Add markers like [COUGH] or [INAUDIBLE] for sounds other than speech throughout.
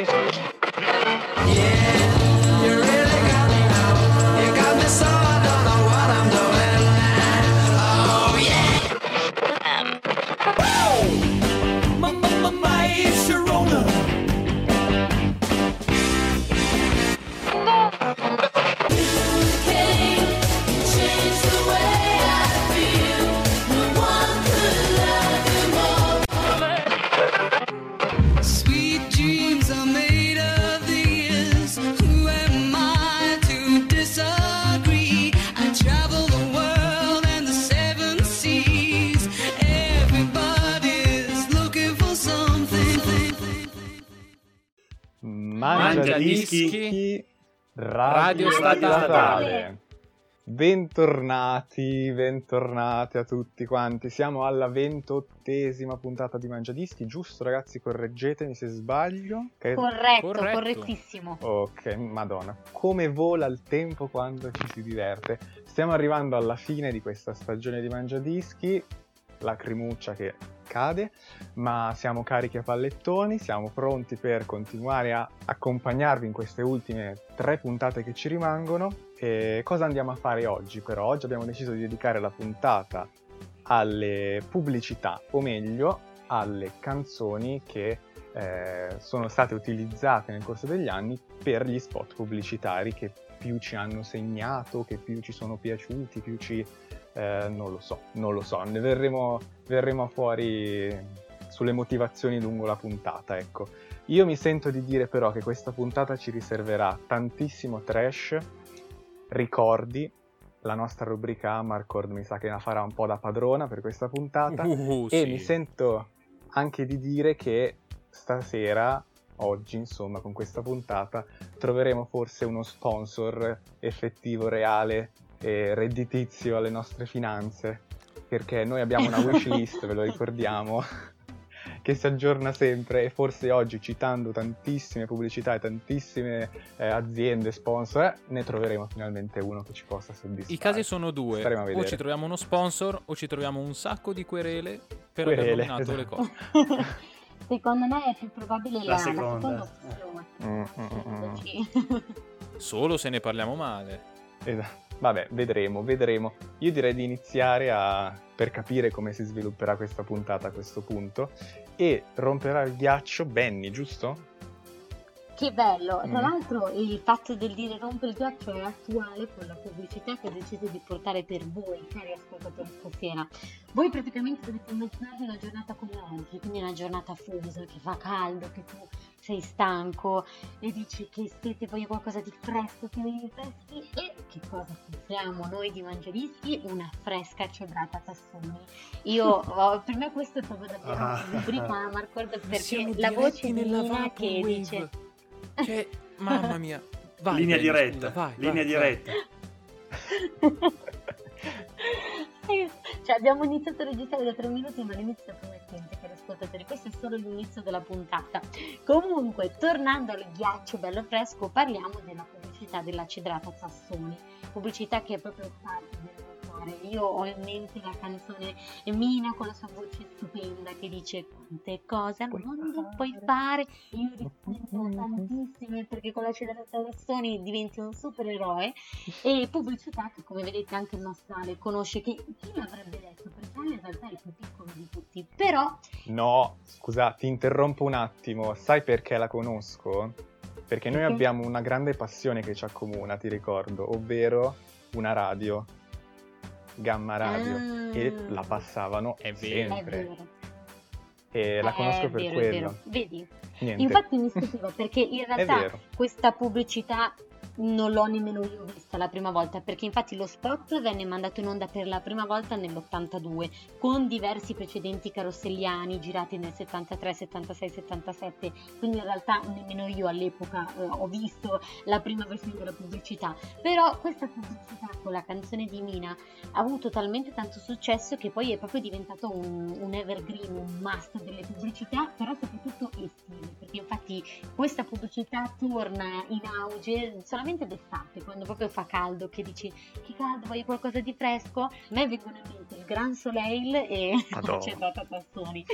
Dischi. Dischi, Radio, Radio Statale. Statale. Bentornati, bentornati a tutti quanti. Siamo alla ventottesima puntata di Mangia Dischi, giusto ragazzi? Correggetemi se sbaglio. Che- Corretto, Corretto. correttissimo. Ok, madonna, come vola il tempo quando ci si diverte. Stiamo arrivando alla fine di questa stagione di Mangia Dischi, lacrimuccia che cade, ma siamo carichi a pallettoni, siamo pronti per continuare a accompagnarvi in queste ultime tre puntate che ci rimangono. E cosa andiamo a fare oggi però? Oggi abbiamo deciso di dedicare la puntata alle pubblicità, o meglio alle canzoni che eh, sono state utilizzate nel corso degli anni per gli spot pubblicitari che più ci hanno segnato, che più ci sono piaciuti, più ci... eh, non lo so, non lo so, ne verremo, verremo fuori sulle motivazioni lungo la puntata, ecco. Io mi sento di dire però che questa puntata ci riserverà tantissimo trash, ricordi, la nostra rubrica Amarcord mi sa che la farà un po' da padrona per questa puntata Uh, e sì. mi sento anche di dire che stasera, oggi insomma, con questa puntata, troveremo forse uno sponsor effettivo, reale e redditizio alle nostre finanze, perché noi abbiamo una wishlist, [LAUGHS] ve lo ricordiamo, [LAUGHS] che si aggiorna sempre e forse oggi citando tantissime pubblicità e tantissime eh, aziende, sponsor, eh, ne troveremo finalmente uno che ci possa soddisfare. I casi sono due: o ci troviamo uno sponsor o ci troviamo un sacco di querele per Querele, aver nominato le esatto. cose. [LAUGHS] Secondo me è più probabile la, La seconda. opzione. Mm, mm, mm, mm. Solo se ne parliamo male. Esatto. Vabbè, vedremo, vedremo. Io direi di iniziare a... per capire come si svilupperà questa puntata a questo punto. E romperà il ghiaccio Benny, giusto? Che bello, tra Mm. l'altro il fatto del dire rompere il ghiaccio è attuale con la pubblicità che ho deciso di portare per voi, cari ascoltatori stasera. Voi praticamente dovete immaginarvi una giornata come oggi, quindi una giornata fusa, che fa caldo, che tu sei stanco e dici che siete voglio qualcosa di fresco, che mi rinfreschi e che cosa offriamo noi di Mangiadischi? Una fresca cedrata tassoni. Io, oh, per me questo è proprio davvero Ah. rubrica Amarcord perché Siamo la voce di Nina che Vaporwave. dice... Cioè, mamma mia. Vai, linea Benny, diretta, scusa, vai, linea vai, diretta. [LAUGHS] cioè abbiamo iniziato a registrare da tre minuti ma l'inizio cari ascoltatori questo è solo l'inizio della puntata. Comunque tornando al ghiaccio bello fresco parliamo della pubblicità della cedrata Sassoni pubblicità che è proprio parte del cuore io ho in mente la canzone Mina con la sua voce stupenda che dice quante cose al mondo puoi fare io rispetto tantissime perché con la cedrata Sassoni diventi un supereroe e pubblicità che come vedete anche il nostro Ale conosce che chi l'avrebbe detto perché Ale in realtà è il più piccolo di tutti però No, scusa, ti interrompo un attimo. Sai perché la conosco? Perché noi Perché? abbiamo una grande passione che ci accomuna, ti ricordo, ovvero una radio. Gamma Radio. Ah. E la passavano È vero. è sempre. vero E la è conosco per vero, è quello. vero. vedi Niente. infatti mi stupiva perché in È realtà questa pubblicità non l'ho nemmeno io vista la prima volta perché infatti lo spot venne mandato in onda per la prima volta nell'82 con diversi precedenti carosselliani girati nel 73, 76, 77 quindi in realtà nemmeno io all'epoca eh, ho visto la prima versione della pubblicità. Però questa pubblicità con la canzone di Mina ha avuto talmente tanto successo che poi è proprio diventato un, un evergreen, un must delle pubblicità però soprattutto estive perché infatti questa pubblicità torna in auge solamente d'estate, quando proprio fa caldo, che dici che caldo, voglio qualcosa di fresco. A me vengono in mente il Gran Soleil e la cedrata Tassoni.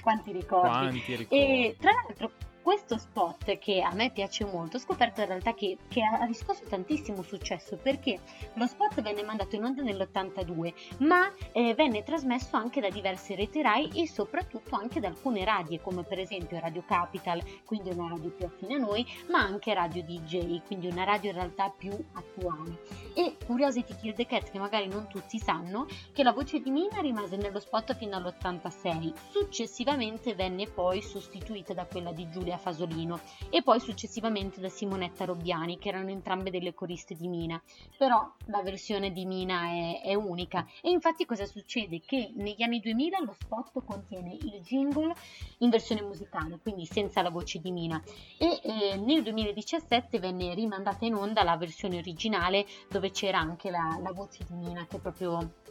Quanti ricordi. Quanti ricordi. E tra l'altro questo spot che a me piace molto, ho scoperto in realtà che, che ha riscosso tantissimo successo perché lo spot venne mandato in onda nell'82, ma eh, venne trasmesso anche da diverse reti RAI e soprattutto anche da alcune radie, come per esempio Radio Capital, quindi una radio più affine a noi, ma anche Radio DJ, quindi una radio in realtà più attuale. E Curiosity Kill the Cat, che magari non tutti sanno, che la voce di Mina rimase nello spot fino all'86, successivamente venne poi sostituita da quella di Giulia Fasolino e poi successivamente da Simonetta Robbiani, che erano entrambe delle coriste di Mina. Però la versione di Mina è, è unica e infatti cosa succede? Che negli anni 2000 lo spot contiene il jingle in versione musicale, quindi senza la voce di Mina e eh, nel 2017 venne rimandata in onda la versione originale dove c'era anche la, la voce di Mina che proprio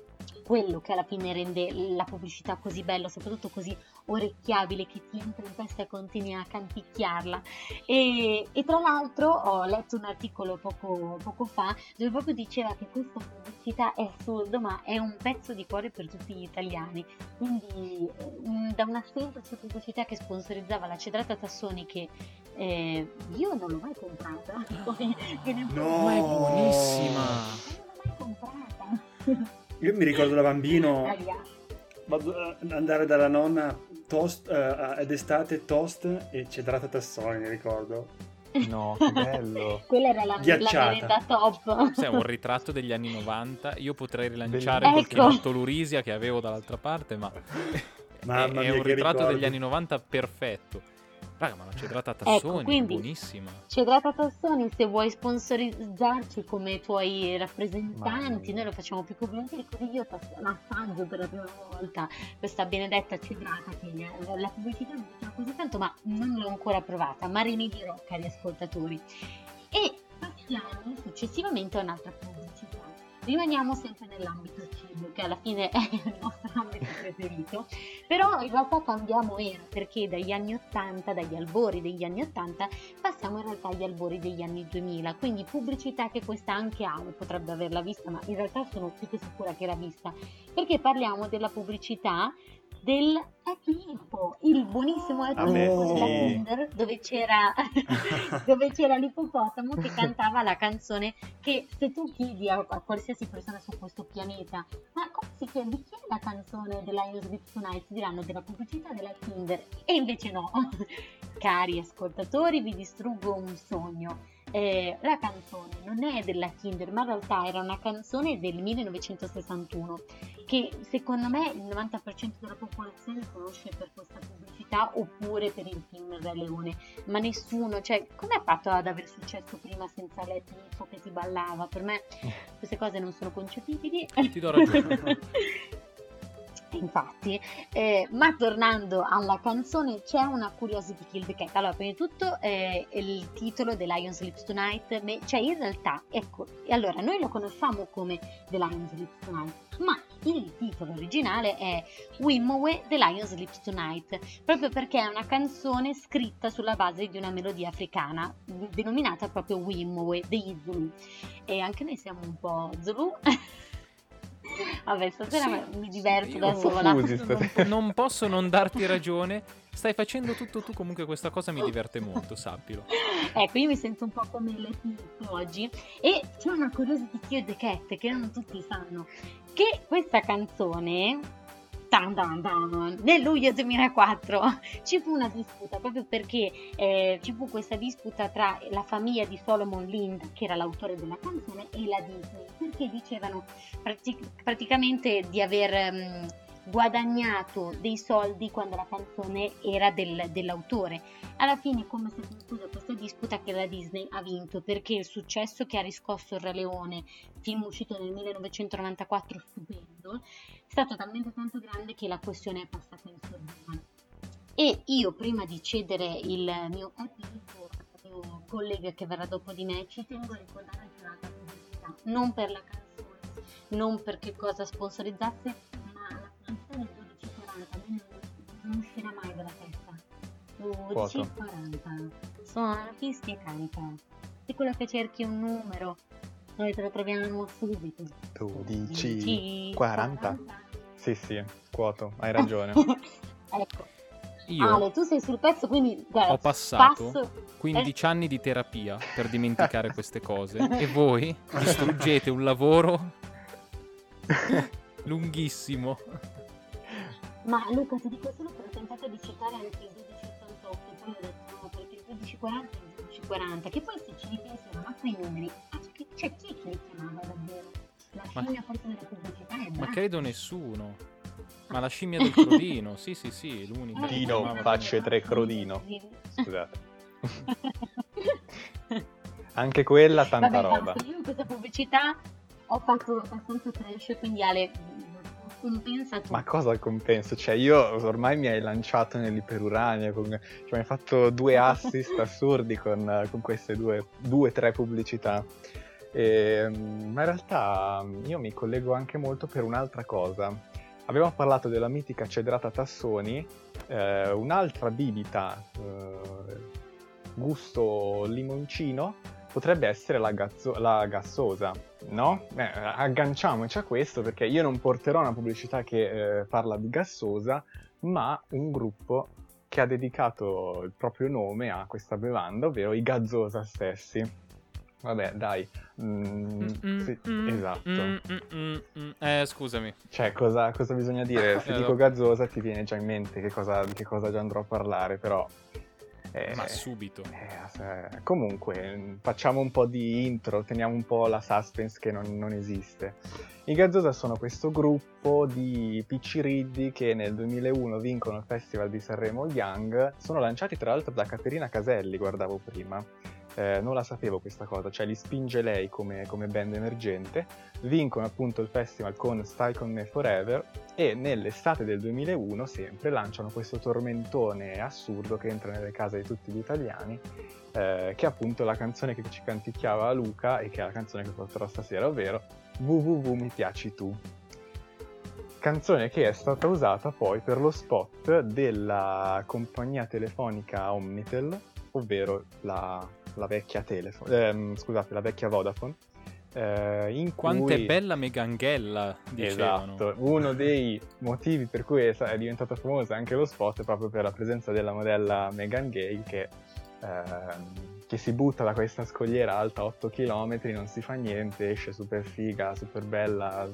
quello che alla fine rende la pubblicità così bella, soprattutto così orecchiabile che ti entra in testa e continui a canticchiarla. E, e tra l'altro ho letto un articolo poco, poco fa dove proprio diceva che questa pubblicità è assurdo, ma è un pezzo di cuore per tutti gli italiani. Quindi mm, da una semplice pubblicità che sponsorizzava la cedrata Tassoni che eh, io non l'ho mai comprata. [LAUGHS] Poi viene No. Ma è buonissima. Non l'ho mai comprata. [LAUGHS] Io mi ricordo da bambino eh, andare dalla nonna toast, eh, ed estate toast e cedrata tassoni, mi ricordo. No, che bello. [LAUGHS] Quella era la, la Ghiacciata. merenda top. Sai, un ritratto degli anni 90. Io potrei rilanciare Bellissimo. quel chinotto Lurisia che avevo dall'altra parte, ma Mamma è, è mia, un ritratto ricordi. degli anni 90 perfetto. Raga, ma la cedrata Tassoni quindi- è buonissima. Cedrata Tassoni, se vuoi sponsorizzarci come tuoi rappresentanti, noi lo facciamo più che volentieri, così io l'assaggio per la prima volta questa benedetta cedrata che la pubblicità mi piaceva così tanto, ma non l'ho ancora provata, ma rimedirò, cari ascoltatori. E passiamo successivamente a un'altra pubblicità. Rimaniamo sempre nell'ambito cibo, che alla fine è il nostro ambito preferito, però in realtà cambiamo era, perché dagli anni 80, dagli albori degli anni 80, passiamo in realtà agli albori degli anni 2000, quindi pubblicità che questa anche Ale potrebbe averla vista, ma in realtà sono più che sicura che l'ha vista, perché parliamo della pubblicità del Happy Hippo, il buonissimo Happy Hippo della. Kinder, dove c'era, [LAUGHS] dove c'era l'ippopotamo che cantava la canzone che se tu chiedi a, a qualsiasi persona su questo pianeta ma come si chiama, di chi è la canzone della Lions Lips Tonight? Diranno della pubblicità della Kinder e invece no [LAUGHS] cari ascoltatori vi distruggo un sogno Eh, la canzone non è della Kinder ma in realtà era una canzone del 1961 che secondo me il 90% della popolazione conosce per questa pubblicità oppure per il film Il Re Leone ma nessuno, cioè come ha fatto ad aver successo prima senza Hippo che ti ballava? Per me queste cose non sono concepibili. Ti do ragione. [LAUGHS] Infatti, eh, ma tornando alla canzone, c'è una Curiosity Kill the Cat. Allora, prima di tutto, eh, il titolo The Lion Sleeps Tonight, me- cioè in realtà, ecco, allora noi lo conosciamo come The Lion Sleeps Tonight, ma il titolo originale è Wimowe The Lion Sleeps Tonight, proprio perché è una canzone scritta sulla base di una melodia africana, denominata proprio Wimowe degli Zulu. E anche noi siamo un po' Zulu. [LAUGHS] Vabbè, stasera Sì, mi sì, diverto io- da sola. Stasera. Non posso non darti [LAUGHS] ragione. Stai facendo tutto tu, comunque questa cosa mi diverte molto, sappilo. Ecco, io mi sento un po' come le oggi. E c'è una curiosity Kill the Cat che non tutti sanno. Che questa canzone... tan tan tan, nel luglio 2004 [LAUGHS] ci fu una disputa proprio perché eh, ci fu questa disputa tra la famiglia di Solomon Lind che era l'autore della canzone e la Disney perché dicevano pratic- praticamente di aver ehm, guadagnato dei soldi quando la canzone era del- dell'autore. Alla fine come si conclude questa disputa che la Disney ha vinto perché il successo che ha riscosso il Re Leone, film uscito nel 1994 stupendo, è stato talmente tanto grande che la questione è passata in sordina. E io prima di cedere il mio Hippo al mio collega che verrà dopo di me, ci tengo a ricordare anche un'altra pubblicità, non per la canzone, non per che cosa sponsorizzasse, ma la pubblicità del 1240 a me non, uscirà mai dalla testa. 1240 suona, fischia e canta. Se quello che cerchi è un numero, noi te lo troviamo subito. 12, 40. Sì, sì, quoto, hai [LAUGHS] ragione. ecco. Io Ale, tu sei sul pezzo, quindi guarda, ho passato passo- 15 anni di terapia per dimenticare [LAUGHS] queste cose e voi distruggete un lavoro [LAUGHS] lunghissimo. Ma Luca, ti dico solo che ho tentato di citare anche il 1288, poi ho detto no, perché il 1240 è il 1240, che poi se ci ripensi, ma quei numeri, ah, chi- cioè chi è che li chiamava davvero? La Ma- scimmia forse nella pubblicità è Ma credo nessuno. Ma la scimmia del crodino, sì sì sì, l'unica. Dino, facce tre crodino. Scusate. [LAUGHS] Anche quella, tanta Vabbè, roba. io in questa pubblicità ho fatto abbastanza trash, quindi Ale, compensa tu. Ma cosa compenso? Cioè, io ormai mi hai lanciato nell'iperuranio, con... cioè, mi hai fatto due [LAUGHS] assist assurdi con, con queste due, due, tre pubblicità. E, mm, ma in realtà mm, io mi collego anche molto per un'altra cosa. Abbiamo parlato della mitica cedrata Tassoni, eh, un'altra bibita eh, gusto limoncino potrebbe essere la, gazzo- la gassosa, no? Eh, agganciamoci a questo perché io non porterò una pubblicità che eh, parla di gassosa, ma un gruppo che ha dedicato il proprio nome a questa bevanda, ovvero i Gazzosa stessi. Vabbè, dai. Mm, Mm, sì, mm, esatto. mm, mm, mm, mm. Eh, scusami. Cioè, cosa, cosa bisogna dire? Se Eh, dico no. gazzosa ti viene già in mente che cosa, che cosa già andrò a parlare, però... eh, Ma subito. eh, se- comunque, facciamo un po' di intro, teniamo un po' la suspense che non, non esiste. I Gazzosa sono questo gruppo di picciriddi che nel 2001 vincono il Festival di Sanremo Young. Sono lanciati tra l'altro da Caterina Caselli, guardavo prima. Eh, non la sapevo questa cosa, cioè li spinge lei come, come band emergente. Vincono appunto il festival con Stai con me forever e nell'estate del 2001 sempre lanciano questo tormentone assurdo che entra nelle case di tutti gli italiani eh, che è appunto la canzone che ci canticchiava Luca e che è la canzone che porterò stasera ovvero www mi piaci tu canzone che è stata usata poi per lo spot della compagnia telefonica Omnitel ovvero la, la vecchia Telefon ehm, scusate la vecchia Vodafone eh, in Quanto è cui- bella Meganghella, dicevano. Esatto, uno dei motivi per cui è, sa- è diventato famoso anche lo spot è proprio per la presenza della modella Megan Gay che, ehm, che si butta da questa scogliera alta 8 km, non si fa niente, esce super figa, super bella.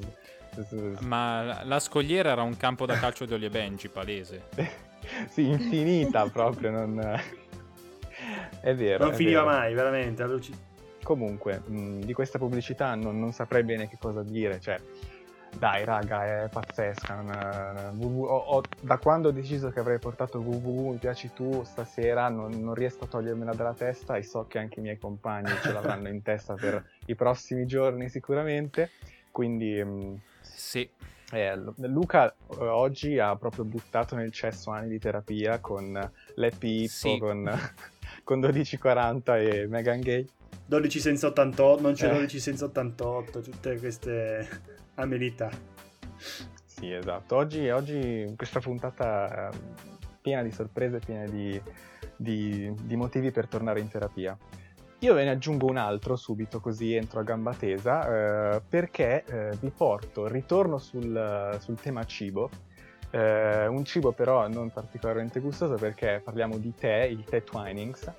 Ma la- scogliera era un campo da calcio di Olie Benji, palese. [LAUGHS] sì, infinita proprio, non... [LAUGHS] È vero. Non è finiva vero. mai, veramente. alluci- Comunque, mh, di questa pubblicità non, non saprei bene che cosa dire, cioè, dai raga, è pazzesca. non- eh, www ho- ho- da quando ho deciso che avrei portato www mi piaci tu stasera, non, non riesco a togliermela dalla testa e so che anche i miei compagni ce l'avranno in testa per i prossimi giorni sicuramente. Quindi, mh, Sì. eh, Lu- Luca eh, oggi ha proprio buttato nel cesso anni di terapia con l'Happy Hippo, Sì. con, con 1240 e Megan Gay. 12 senza 88, non c'è Eh. 12 senza 88, tutte queste amenità. Sì, esatto. Oggi, oggi questa puntata è piena di sorprese, piena di, di- di motivi per tornare in terapia. Io ve ne aggiungo un altro subito, così entro a gamba tesa, eh, perché eh, vi porto, ritorno sul, sul tema cibo, eh, un cibo però non particolarmente gustoso perché parliamo di tè, il tè Twinings,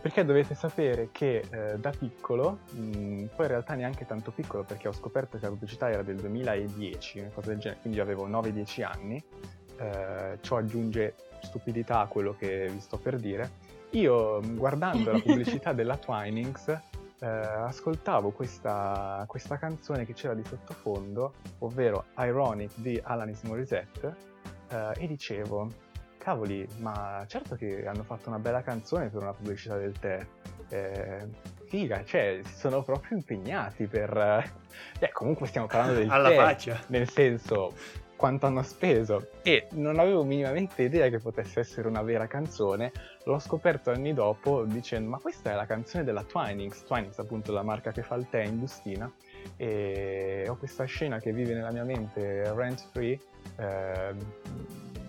perché dovete sapere che eh, da piccolo, mh, poi in realtà neanche tanto piccolo perché ho scoperto che la pubblicità era del 2010, una cosa del genere, quindi avevo 9-10 anni, eh, ciò aggiunge stupidità a quello che vi sto per dire. Io mh, guardando la pubblicità [LAUGHS] della Twinings eh, ascoltavo questa, questa canzone che c'era di sottofondo, ovvero Ironic di Alanis Morissette, eh, e dicevo, cavoli, ma certo che hanno fatto una bella canzone per una pubblicità del tè. Eh, figa, cioè, si sono proprio impegnati per... eh, comunque stiamo parlando del [LAUGHS] Alla tè, faccia. nel senso, quanto hanno speso. E non avevo minimamente idea che potesse essere una vera canzone. L'ho scoperto anni dopo dicendo, ma questa è la canzone della Twinings. Twinings appunto la marca che fa il tè in bustina. E ho questa scena che vive nella mia mente rent free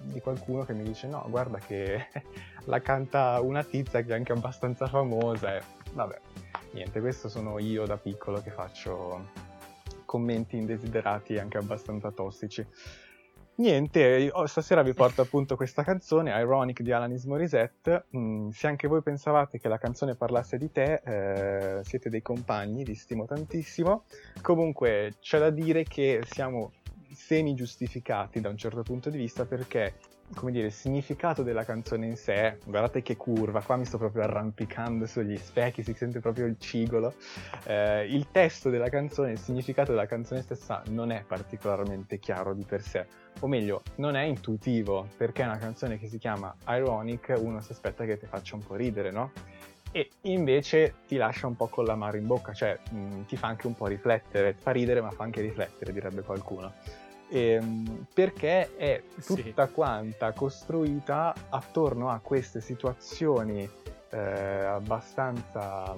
di qualcuno che mi dice no guarda che [LAUGHS] la canta una tizia che è anche abbastanza famosa e vabbè niente questo sono io da piccolo che faccio commenti indesiderati anche abbastanza tossici. Niente, stasera vi porto appunto questa canzone, Ironic di Alanis Morissette. Mm, se anche voi pensavate che la canzone parlasse di te, eh, siete dei compagni, vi stimo tantissimo. Comunque c'è da dire che siamo semi giustificati da un certo punto di vista perché come dire, il significato della canzone in sé, guardate che curva, qua mi sto proprio arrampicando sugli specchi, si sente proprio il cigolo. Eh, il testo della canzone, il significato della canzone stessa non è particolarmente chiaro di per sé, o meglio, non è intuitivo, perché è una canzone che si chiama Ironic, uno si aspetta che ti faccia un po' ridere, no? E invece ti lascia un po' con l'amaro in bocca, cioè mh, ti fa anche un po' riflettere, fa ridere ma fa anche riflettere, direbbe qualcuno. Ehm, perché è Sì. tutta quanta costruita attorno a queste situazioni eh, abbastanza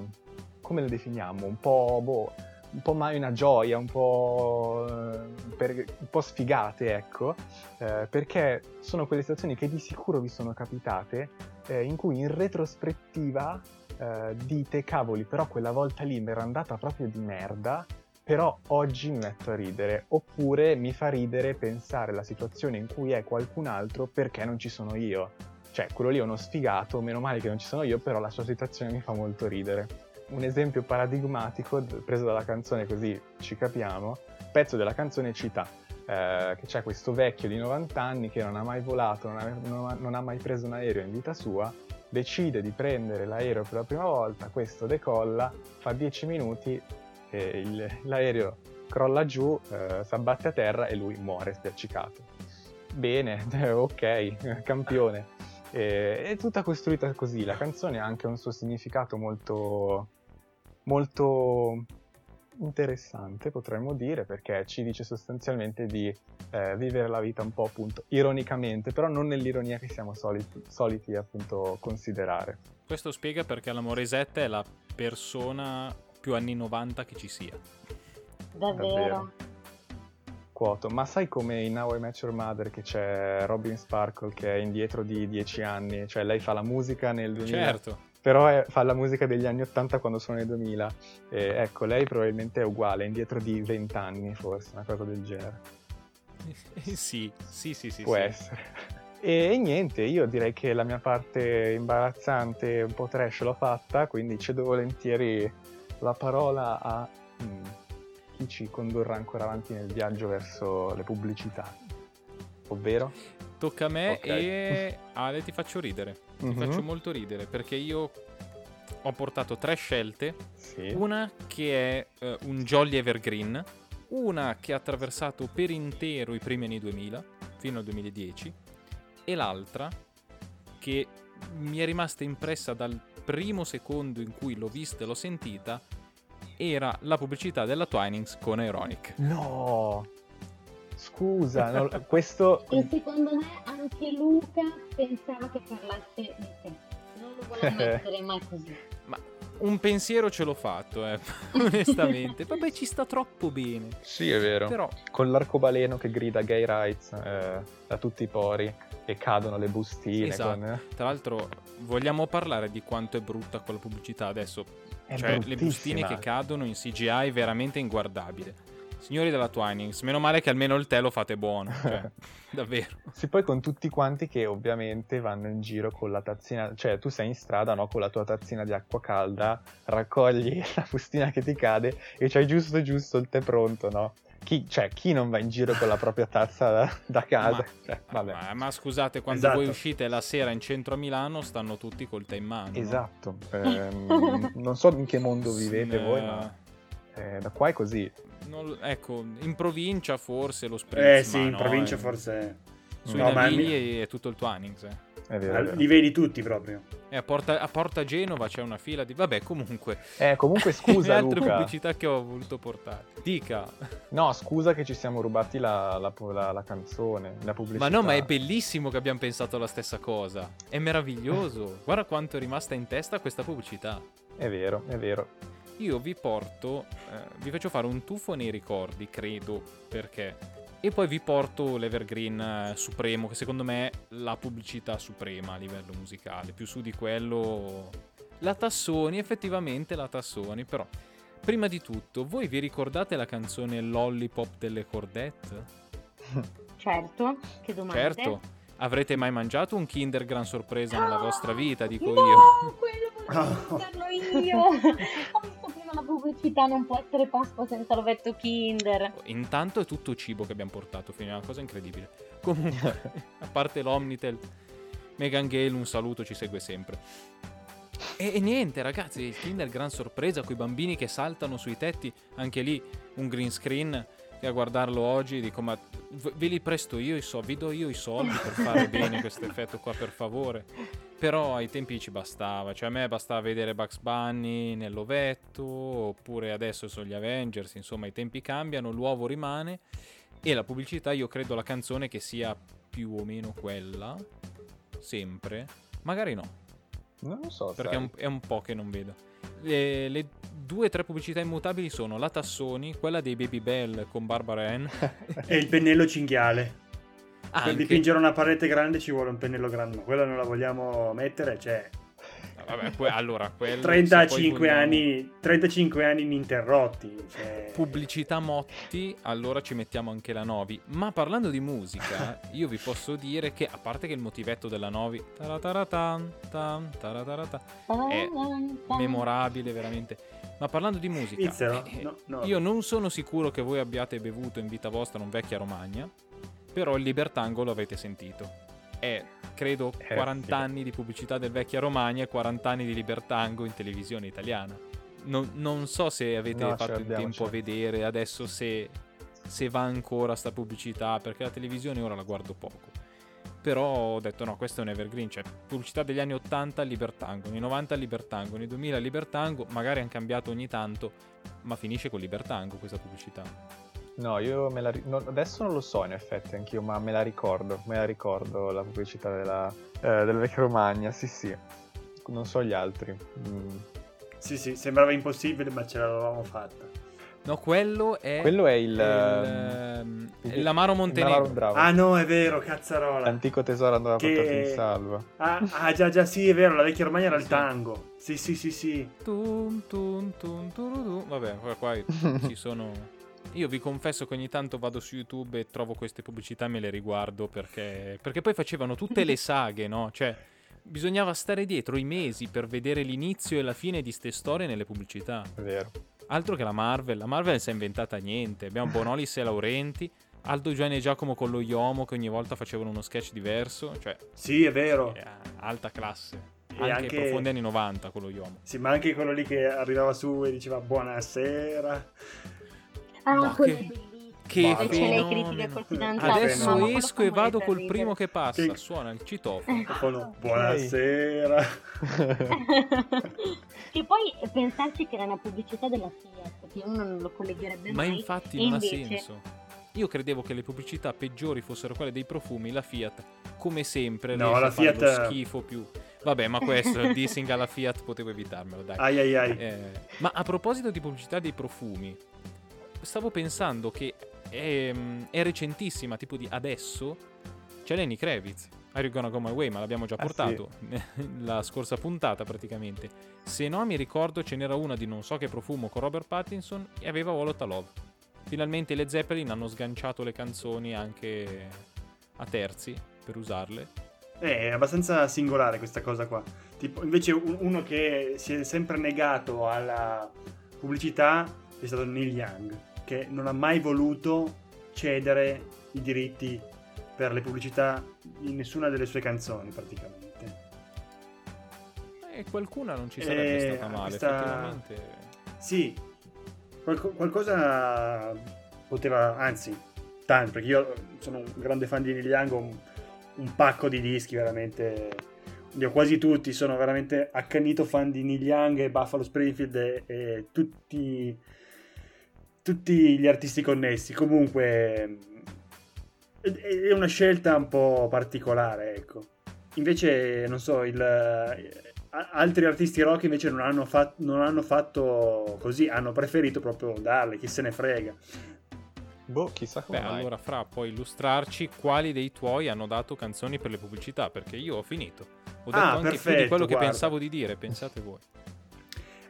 come le definiamo? Un po', boh, un po' mai una gioia, un po', eh, per- un po' sfigate, ecco, eh, perché sono quelle situazioni che di sicuro vi sono capitate, eh, in cui in retrospettiva eh, dite, cavoli, però quella volta lì mi era andata proprio di merda, però oggi mi metto a ridere, oppure mi fa ridere pensare alla situazione in cui è qualcun altro perché non ci sono io. Cioè, quello lì è uno sfigato, meno male che non ci sono io, però la sua situazione mi fa molto ridere. Un esempio paradigmatico, preso dalla canzone così ci capiamo, pezzo della canzone cita eh, che c'è questo vecchio di 90 anni che non ha mai volato, non ha, non ha- non ha mai preso un aereo in vita sua, decide di prendere l'aereo per la prima volta, questo decolla, fa 10 minuti e il- l'aereo crolla giù, eh, si abbatte a terra e lui muore spiaccicato. Bene, [LAUGHS] ok, campione. E- è tutta costruita così, la canzone ha anche un suo significato molto, molto interessante, potremmo dire, perché ci dice sostanzialmente di eh, vivere la vita un po' appunto ironicamente, però non nell'ironia che siamo soliti, soliti appunto considerare. Questo spiega perché la Morisette è la persona più anni 90 che ci sia. Davvero. Davvero. Quoto, ma sai come in How I Met Your Mother che c'è Robin Sparkle che è indietro di 10 anni, cioè lei fa la musica nel 2000, Certo. però è- fa la musica degli anni 80 quando sono nel 2000. E ecco, lei probabilmente è uguale, è indietro di 20 anni forse, una cosa del genere. [LAUGHS] sì, sì, sì, sì. Può sì. essere. E, e niente, io direi che la mia parte imbarazzante, un po' trash l'ho fatta, quindi cedo volentieri la parola a mm, chi ci condurrà ancora avanti nel viaggio verso le pubblicità. Ovvero? Tocca a me Ok. e [LAUGHS] Ale ti faccio ridere. Ti Mhm. faccio molto ridere perché io ho portato tre scelte. Sì. Una che è eh, un Jolly Evergreen, una che ha attraversato per intero i primi anni 2000 fino al 2010 e l'altra che mi è rimasta impressa dal primo secondo in cui l'ho vista e l'ho sentita era la pubblicità della Twinings con Ironic. No! Scusa, no, [LAUGHS] questo... E secondo me anche Luca pensava che parlasse di te. Non lo volevo [LAUGHS] mettere mai così. Ma un pensiero ce l'ho fatto, eh, [LAUGHS] onestamente. Vabbè, ci sta troppo bene. Sì, è vero. Però Con l'arcobaleno che grida gay rights eh, da tutti i pori e cadono le bustine. Esatto. con- eh. Tra l'altro, vogliamo parlare di quanto è brutta quella pubblicità adesso? È cioè, le bustine che cadono in CGI è veramente inguardabile. Signori della Twinings, meno male che almeno il tè lo fate buono. Cioè, [LAUGHS] davvero. Sì, poi con tutti quanti che ovviamente vanno in giro con la tazzina, cioè tu sei in strada, no, con la tua tazzina di acqua calda, raccogli [LAUGHS] la bustina che ti cade e c'hai giusto giusto il tè pronto, no? Chi, cioè, chi non va in giro con la propria tazza da, da casa? Ma- Cioè, vabbè. Ma, ma scusate, quando Esatto. voi uscite la sera in centro a Milano, stanno tutti col tè in mano. no? Esatto, [LAUGHS] Ehm, non so in che mondo vivete Eh, voi, ma eh, da qua è così. non- ecco, in provincia forse lo spritz, Eh sì, in no, provincia eh. forse... Sui No, navigli mi- è tutto il Twinings. Eh. È vero, è vero. li vedi tutti proprio. E a Porta, a Porta Genova c'è una fila di... Vabbè, comunque. Eh, comunque [LAUGHS] scusa Le altre Luca. pubblicità che ho voluto portare. Dica. No, scusa che ci siamo rubati la, la- la- la canzone, la pubblicità. Ma no, ma è bellissimo che abbiamo pensato la stessa cosa. È meraviglioso. [LAUGHS] Guarda quanto è rimasta in testa questa pubblicità. È vero, è vero. Io vi porto, eh, vi faccio fare un tuffo nei ricordi, credo, perché. E poi vi porto l'Evergreen eh, Supremo, che secondo me è la pubblicità suprema a livello musicale. Più su di quello. La Tassoni, effettivamente la Tassoni, però. prima di tutto, voi vi ricordate la canzone Lollipop delle cordette? [LAUGHS] Certo, che domande. Certo. Avrete mai mangiato un Kinder gran sorpresa nella vostra vita, dico no, io. quello volevo mangiarlo [LAUGHS] io. [LAUGHS] Pubblicità, non può essere Pasqua senza l'ovetto Kinder. Intanto è tutto cibo che abbiamo portato, fino a una cosa incredibile. Comunque, [LAUGHS] a parte l'Omnitel, Megan Gale un saluto ci segue sempre. E, e niente, ragazzi, il Kinder gran sorpresa con i bambini che saltano sui tetti, anche lì un green screen che a guardarlo oggi dico ma ve li presto io i soldi, vi do io i soldi per fare [LAUGHS] bene questo effetto qua per favore. Però ai tempi ci bastava, cioè a me bastava vedere Bugs Bunny nell'ovetto, oppure adesso sono gli Avengers, insomma i tempi cambiano, l'uovo rimane e la pubblicità io credo la canzone che sia più o meno quella, sempre, magari no, Non lo so, perché è un, è un po' che non vedo. Le, le due o tre pubblicità immutabili sono la Tassoni, quella dei Baby Bell con Barbara Ann. [LAUGHS] E il pennello cinghiale. Per Anche- dipingere una parete grande ci vuole un pennello grande, ma quella non la vogliamo mettere, cioè Vabbè, que- allora, quello, se poi 35 vogliamo anni, 35 anni ininterrotti. Cioè... Pubblicità Motti, allora ci mettiamo anche la Novi. Ma parlando di musica, [LAUGHS] io vi posso dire che, a parte che il motivetto della Novi, è memorabile veramente. Ma parlando di musica, eh, No, no. io non sono sicuro che voi abbiate bevuto in vita vostra un vecchia Romagna, però il Libertango lo avete sentito. È, credo, Eh, 40 sì. anni di pubblicità del vecchia Romagna e 40 anni di Libertango in televisione italiana. Non, non so se avete No, fatto l'abbiamo, tempo a vedere adesso se, se va ancora sta pubblicità, perché la televisione ora la guardo poco. Però ho detto no, questo è un evergreen, cioè pubblicità degli anni 80 Libertango, nei 90 Libertango, nei 2000 Libertango, magari hanno cambiato ogni tanto, ma finisce con Libertango questa pubblicità. No, io me la ri- no, adesso non lo so in effetti anch'io, ma me la ricordo, me la ricordo la pubblicità della, eh, del vecchio Romagna, sì sì. Non so gli altri. Mm. Sì, sì, sembrava impossibile, ma ce l'avevamo fatta. No, quello è... Quello è il... è ehm, il- il- l'Amaro il Montenegro. Bravo. Ah no, è vero, cazzarola. L'antico tesoro andava Che- portato in salvo. Ah, ah, già, già, sì, è vero, la vecchia Romagna era il Sì. tango. Sì, sì, sì, sì. Tum, tum, tum. Vabbè, qua, qua [LAUGHS] ci sono... Io vi confesso che ogni tanto vado su YouTube e trovo queste pubblicità e me le riguardo perché, perché poi facevano tutte le [LAUGHS] saghe, no? Cioè, bisognava stare dietro i mesi per vedere l'inizio e la fine di ste storie nelle pubblicità. È vero. Altro che la Marvel, la Marvel si è inventata niente. Abbiamo [LAUGHS] Bonolis e Laurenti, Aldo Gianni e Giacomo con lo Iomo che ogni volta facevano uno sketch diverso, cioè Sì, è vero. è alta classe. Anche, anche- profondi anni 90 con lo Iomo. Sì, ma anche quello lì che arrivava su e diceva buonasera. Ah, Ma che-. Che fenomeno. Adesso ma esco e vado col primo che passa, Che- suona il citofono. [LAUGHS] Buonasera. [LAUGHS] che poi pensarci che era una pubblicità della Fiat, che uno non lo collegherebbe Ma mai. infatti e non ha invece- senso. Io credevo che le pubblicità peggiori fossero quelle dei profumi, la Fiat, come sempre, No, la fare lo Fiat- schifo più. Vabbè, ma questo, il dissing alla Fiat potevo evitarmelo, dai. Ai ai ai. Eh, ma a proposito di pubblicità dei profumi, stavo pensando che è, è recentissima, tipo di adesso, c'è Lenny Kravitz. Are you gonna go my way? Ma l'abbiamo già Ah, portato [LAUGHS] la scorsa puntata praticamente. Se no mi ricordo ce n'era una di non so che profumo con Robert Pattinson e aveva All of Love. Finalmente le Zeppelin hanno sganciato le canzoni anche a terzi per usarle. Eh, È abbastanza singolare questa cosa qua. Tipo, invece un- uno che si è sempre negato alla pubblicità è stato Neil Young, che non ha mai voluto cedere i diritti per le pubblicità in nessuna delle sue canzoni praticamente. E qualcuna non ci sarebbe Eh, stata male, questa- effettivamente. Sì, qualco- qualcosa poteva, anzi, tanto, perché io sono un grande fan di Neil Young, ho un, un pacco di dischi veramente, li ho quasi tutti, sono veramente accanito fan di Neil Young e Buffalo Springfield e, e tutti, tutti gli artisti connessi. Comunque è- una scelta un po' particolare, ecco. Invece, non so, il, altri artisti rock invece non hanno, fat- non hanno fatto così, hanno preferito proprio darle, chi se ne frega. Boh, chissà come Beh, mai. allora Fra puoi illustrarci quali dei tuoi hanno dato canzoni per le pubblicità, perché io ho finito. Ho detto Ah, anche più di perfetto, quello che guarda. pensavo di dire, pensate voi.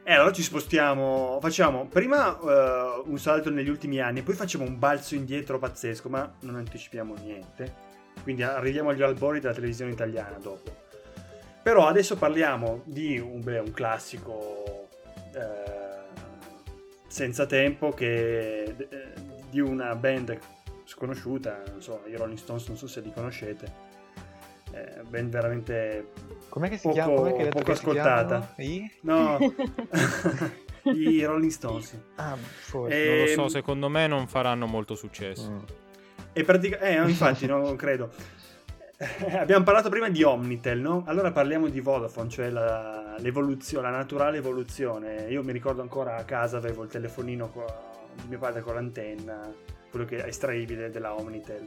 E allora ci spostiamo, facciamo prima eh, un salto negli ultimi anni, poi facciamo un balzo indietro pazzesco, ma non anticipiamo niente. Quindi arriviamo agli albori della televisione italiana dopo. Però adesso parliamo di un, beh, un classico eh, senza tempo che eh, di una band sconosciuta, non so, i Rolling Stones, non so se li conoscete. Eh, band veramente Com'è che si Poco- chiama? Com'è che poco ascoltata. I? No, [LAUGHS] [LAUGHS] i Rolling Stones. Ah, forse. Eh, Non lo so, Ehm, secondo me non faranno molto successo. Mm. E pratica- eh, infatti, non credo. Eh, Abbiamo parlato prima di Omnitel, no? Allora parliamo di Vodafone, cioè la, l'evoluzione, la naturale evoluzione. Io mi ricordo ancora a casa avevo il telefonino co- di mio padre con l'antenna, quello che è estraibile della Omnitel.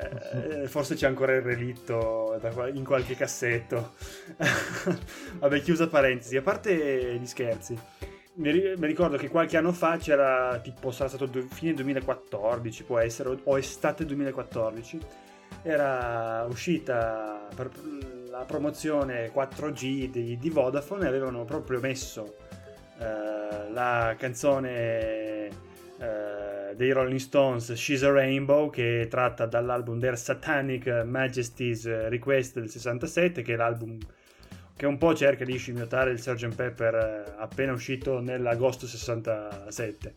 Eh, forse c'è ancora il relitto in qualche cassetto. [LAUGHS] Vabbè, chiusa parentesi. A parte gli scherzi, mi, ri- mi ricordo che qualche anno fa c'era tipo sarà stato fine 2014 può essere o estate 2014 era uscita per la promozione 4G di, di Vodafone e avevano proprio messo eh, la canzone eh, dei Rolling Stones She's a Rainbow che è tratta dall'album Their Satanic Majesty's Request del 67 che è l'album che un po' cerca di scimmiottare il Sgt. Pepper eh, appena uscito nell'agosto 67.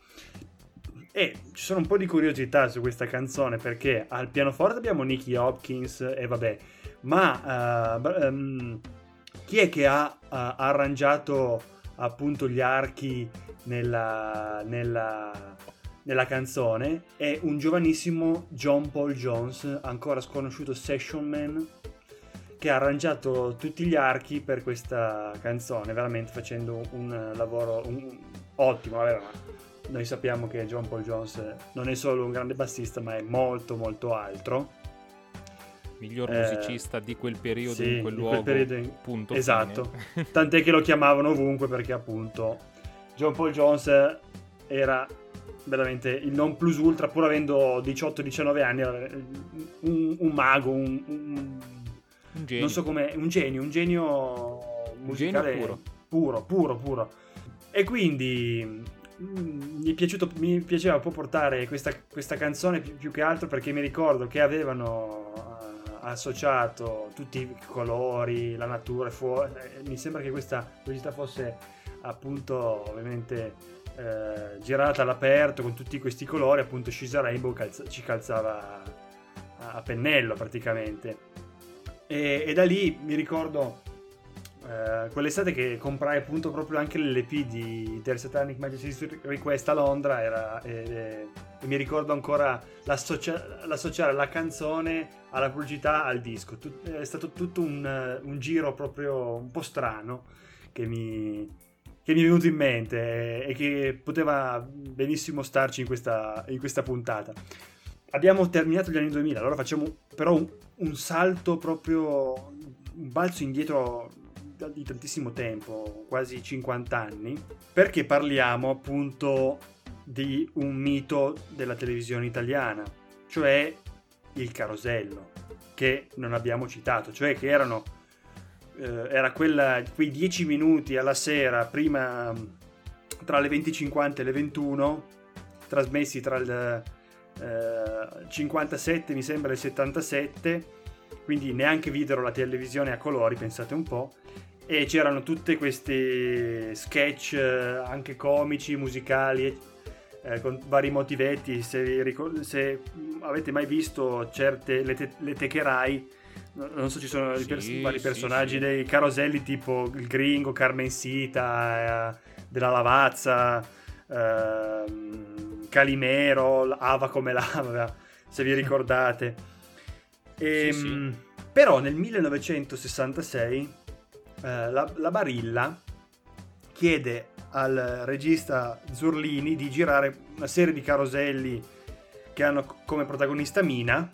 E ci sono un po' di curiosità su questa canzone perché al pianoforte abbiamo Nicky Hopkins e vabbè, ma b- ehm, chi è che ha eh, arrangiato appunto gli archi nella, nella, nella canzone? È un giovanissimo John Paul Jones, ancora sconosciuto session man, che ha arrangiato tutti gli archi per questa canzone, veramente facendo un lavoro un- ottimo. Vabbè, noi sappiamo che John Paul Jones non è solo un grande bassista, ma è molto molto altro. Miglior Eh, musicista di quel periodo sì, in quel luogo. quel in- punto. Esatto. [LAUGHS] Tant'è che lo chiamavano ovunque perché appunto John Paul Jones era veramente il non plus ultra, pur avendo 18-19 anni, un, un mago, un, un- Un genio. non so come, un genio, un genio musicale genio puro. puro, puro, puro. E quindi mm, mi, è piaciuto, mi piaceva un po' portare questa, questa canzone più, più che altro perché mi ricordo che avevano eh, associato tutti i colori, la natura, fuori. mi sembra che questa pubblicità fosse appunto ovviamente eh, girata all'aperto con tutti questi colori, appunto She's a Rainbow calza- ci calzava a, a pennello praticamente. E, e da lì mi ricordo eh, quell'estate che comprai appunto proprio anche l'LP di Their Satanic Majesty's Request a Londra era, e, e- e mi ricordo ancora l'associa- l'associare la canzone alla pubblicità al disco. Tut- è stato tutto un, eh, un giro proprio un po' strano che mi, che mi è venuto in mente e, e che poteva benissimo starci in questa, in questa puntata. Abbiamo terminato gli anni 2000, allora facciamo però un, un salto proprio, un balzo indietro di tantissimo tempo, quasi 50 anni, perché parliamo appunto di un mito della televisione italiana, cioè il carosello, che non abbiamo citato, cioè che erano, eh, era quella, quei 10 minuti alla sera prima tra le 20.50 e le 21, trasmessi tra il eh, 57 mi sembra e il 77, quindi neanche videro la televisione a colori, pensate un po', e c'erano tutti questi sketch eh, anche comici, musicali, eh, con vari motivetti. Se, se avete mai visto certe le, te- le techerai, non so, ci sono i pers- Sì, vari sì, personaggi sì. dei caroselli tipo il gringo, Carmen Sita, eh, della Lavazza, ehm, Calimero, Ava come lava, [LAUGHS] se vi ricordate. Ehm, Sì, sì. Però nel 1966 eh, la, la Barilla chiede al regista Zurlini di girare una serie di caroselli che hanno come protagonista Mina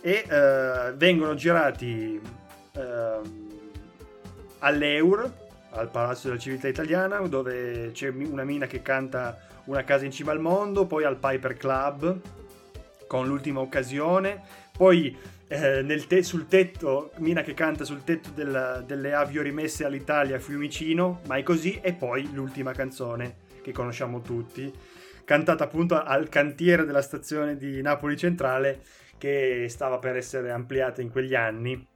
e eh, vengono girati ehm, all'Eur, al Palazzo della Civiltà Italiana, dove c'è una Mina che canta Una casa in cima al mondo, poi al Piper Club con l'ultima occasione, poi eh, te- sul tetto, Mina che canta sul tetto del- delle avio rimesse all'Italia Fiumicino, mai così, e poi l'ultima canzone che conosciamo tutti, cantata appunto al cantiere della stazione di Napoli Centrale che stava per essere ampliata in quegli anni.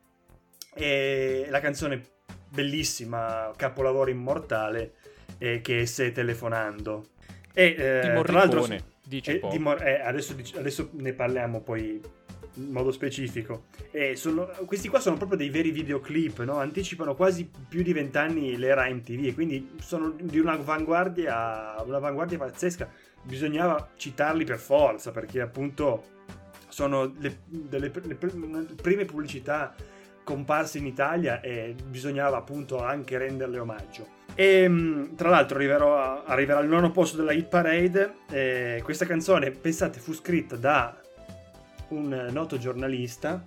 E la canzone bellissima, capolavoro immortale, eh, che è Se telefonando. E eh, tra l'altro dice eh, Mor- eh, adesso, adesso ne parliamo poi in modo specifico. Sono- questi qua sono proprio dei veri videoclip, no? anticipano quasi più di vent'anni l'era MTV e quindi sono di un'avanguardia, un'avanguardia pazzesca. Bisognava citarli per forza perché appunto sono le, delle le pr- prime pubblicità comparse in Italia e bisognava appunto anche renderle omaggio. E mh, tra l'altro arriverò- arriverà al nono posto della hit parade. e questa canzone, pensate, fu scritta da un noto giornalista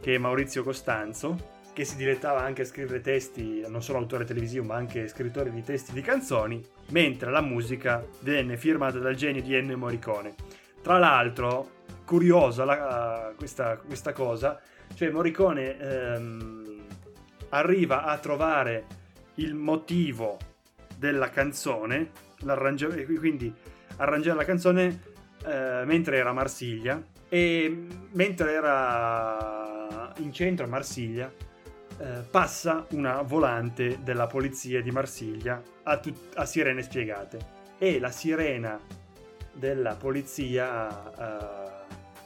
che è Maurizio Costanzo, che si dilettava anche a scrivere testi, non solo autore televisivo, ma anche scrittore di testi di canzoni, mentre la musica venne firmata dal genio di Ennio Morricone. Tra l'altro, curiosa la- questa, questa cosa, cioè Morricone ehm, arriva a trovare il motivo della canzone, quindi arrangiare la canzone eh, mentre era a Marsiglia e mentre era in centro a Marsiglia eh, passa una volante della polizia di Marsiglia a, tut- a sirene spiegate. E la sirena della polizia eh,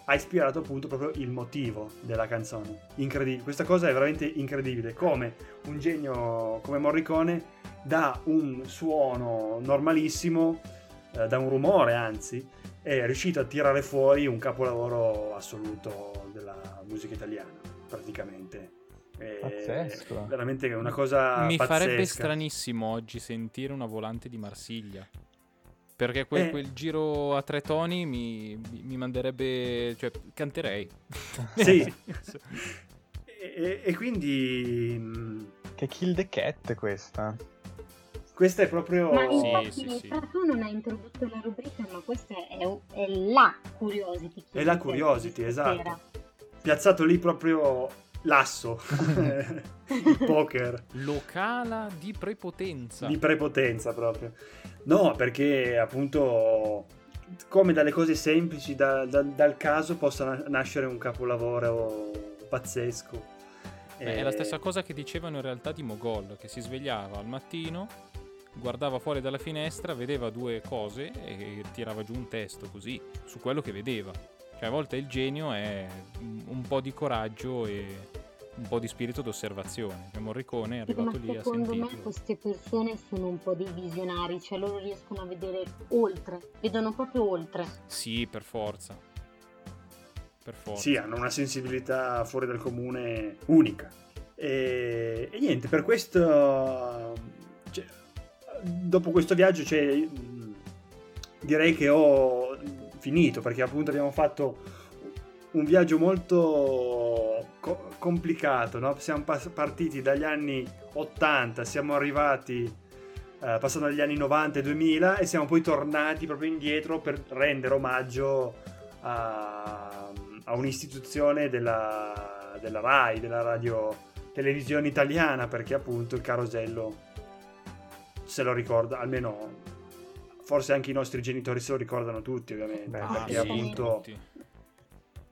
ha ispirato appunto proprio il motivo della canzone. Incredibile, questa cosa è veramente incredibile, come un genio come Morricone da un suono normalissimo, eh, da un rumore anzi, è riuscito a tirare fuori un capolavoro assoluto della musica italiana, praticamente. È Pazzesco. Veramente una cosa Mi pazzesca. farebbe stranissimo oggi sentire una volante di Marsiglia. Perché quel, Eh. quel giro a tre toni mi, mi- manderebbe. cioè, canterei. [LAUGHS] Sì. E, e- quindi mh, Che Kill the Cat questa. questa è proprio... Ma infatti sì, sì. tu non hai introdotto la rubrica, ma questa è, è la curiosity. È la curiosity, esatto. piazzato lì proprio l'asso, il [LAUGHS] poker. Locala di prepotenza. di prepotenza proprio. No, perché appunto come dalle cose semplici, da- da- dal caso possa na- nascere un capolavoro pazzesco. Beh, Eh, È la stessa cosa che dicevano in realtà di Mogol, che si svegliava al mattino, guardava fuori dalla finestra, vedeva due cose e tirava giù un testo così, su quello che vedeva. Cioè a volte il genio è un po' di coraggio e un po' di spirito d'osservazione. E Morricone è Sì, ma arrivato lì a secondo me queste persone sono un po' dei visionari, cioè loro riescono a vedere oltre, vedono proprio oltre. Sì, per forza. Per forza. Sì, hanno una sensibilità fuori dal comune unica. E, e niente, per questo, cioè, dopo questo viaggio, cioè, direi che ho finito perché appunto abbiamo fatto un viaggio molto co- complicato. No? Siamo pas- partiti dagli anni 80, siamo arrivati eh, passando dagli anni 90 e 2000 e siamo poi tornati proprio indietro per rendere omaggio a, a un'istituzione della, della RAI, della radio televisione italiana, perché appunto il carosello se lo ricorda, almeno forse anche i nostri genitori se lo ricordano tutti ovviamente, Beh, Ah, perché sì, appunto tutti.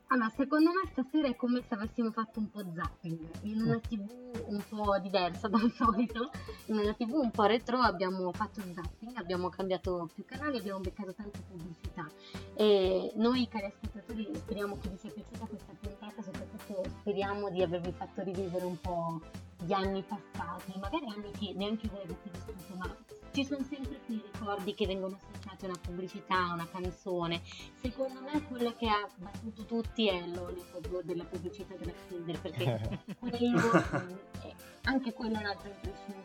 Allora, secondo me stasera è come se avessimo fatto un po' zapping in una tv un po' diversa dal [LAUGHS] solito, in una tv un po' retro abbiamo fatto zapping, abbiamo cambiato più canali, abbiamo beccato tante pubblicità e noi cari ascoltatori speriamo che vi sia piaciuta questa puntata, soprattutto speriamo di avervi fatto rivivere un po' gli anni passati, magari anni che neanche voi avete vissuto, ma ci sono sempre quei ricordi che vengono associati a una pubblicità, a una canzone. Secondo me quello che ha battuto tutti è l'Olipop della pubblicità della Kinder, perché [LAUGHS] quello, è- anche quello è un altro imprescindibile.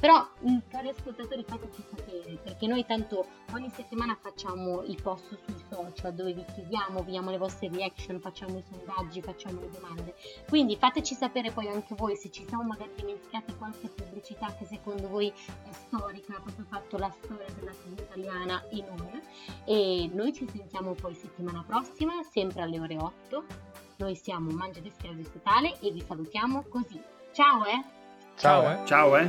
Però, mm, cari ascoltatori, fateci sapere, perché noi tanto ogni settimana facciamo i post sui social dove vi chiediamo, vediamo le vostre reaction, facciamo i sondaggi, facciamo le domande. Quindi fateci sapere poi anche voi se ci siamo magari dimenticati qualche pubblicità che secondo voi è storica, ha proprio fatto la storia della TV italiana in un. E noi ci sentiamo poi settimana prossima, sempre alle ore 8. Noi siamo Mangia Discresi Totale e vi salutiamo così. Ciao eh! 嘉文，嘉文。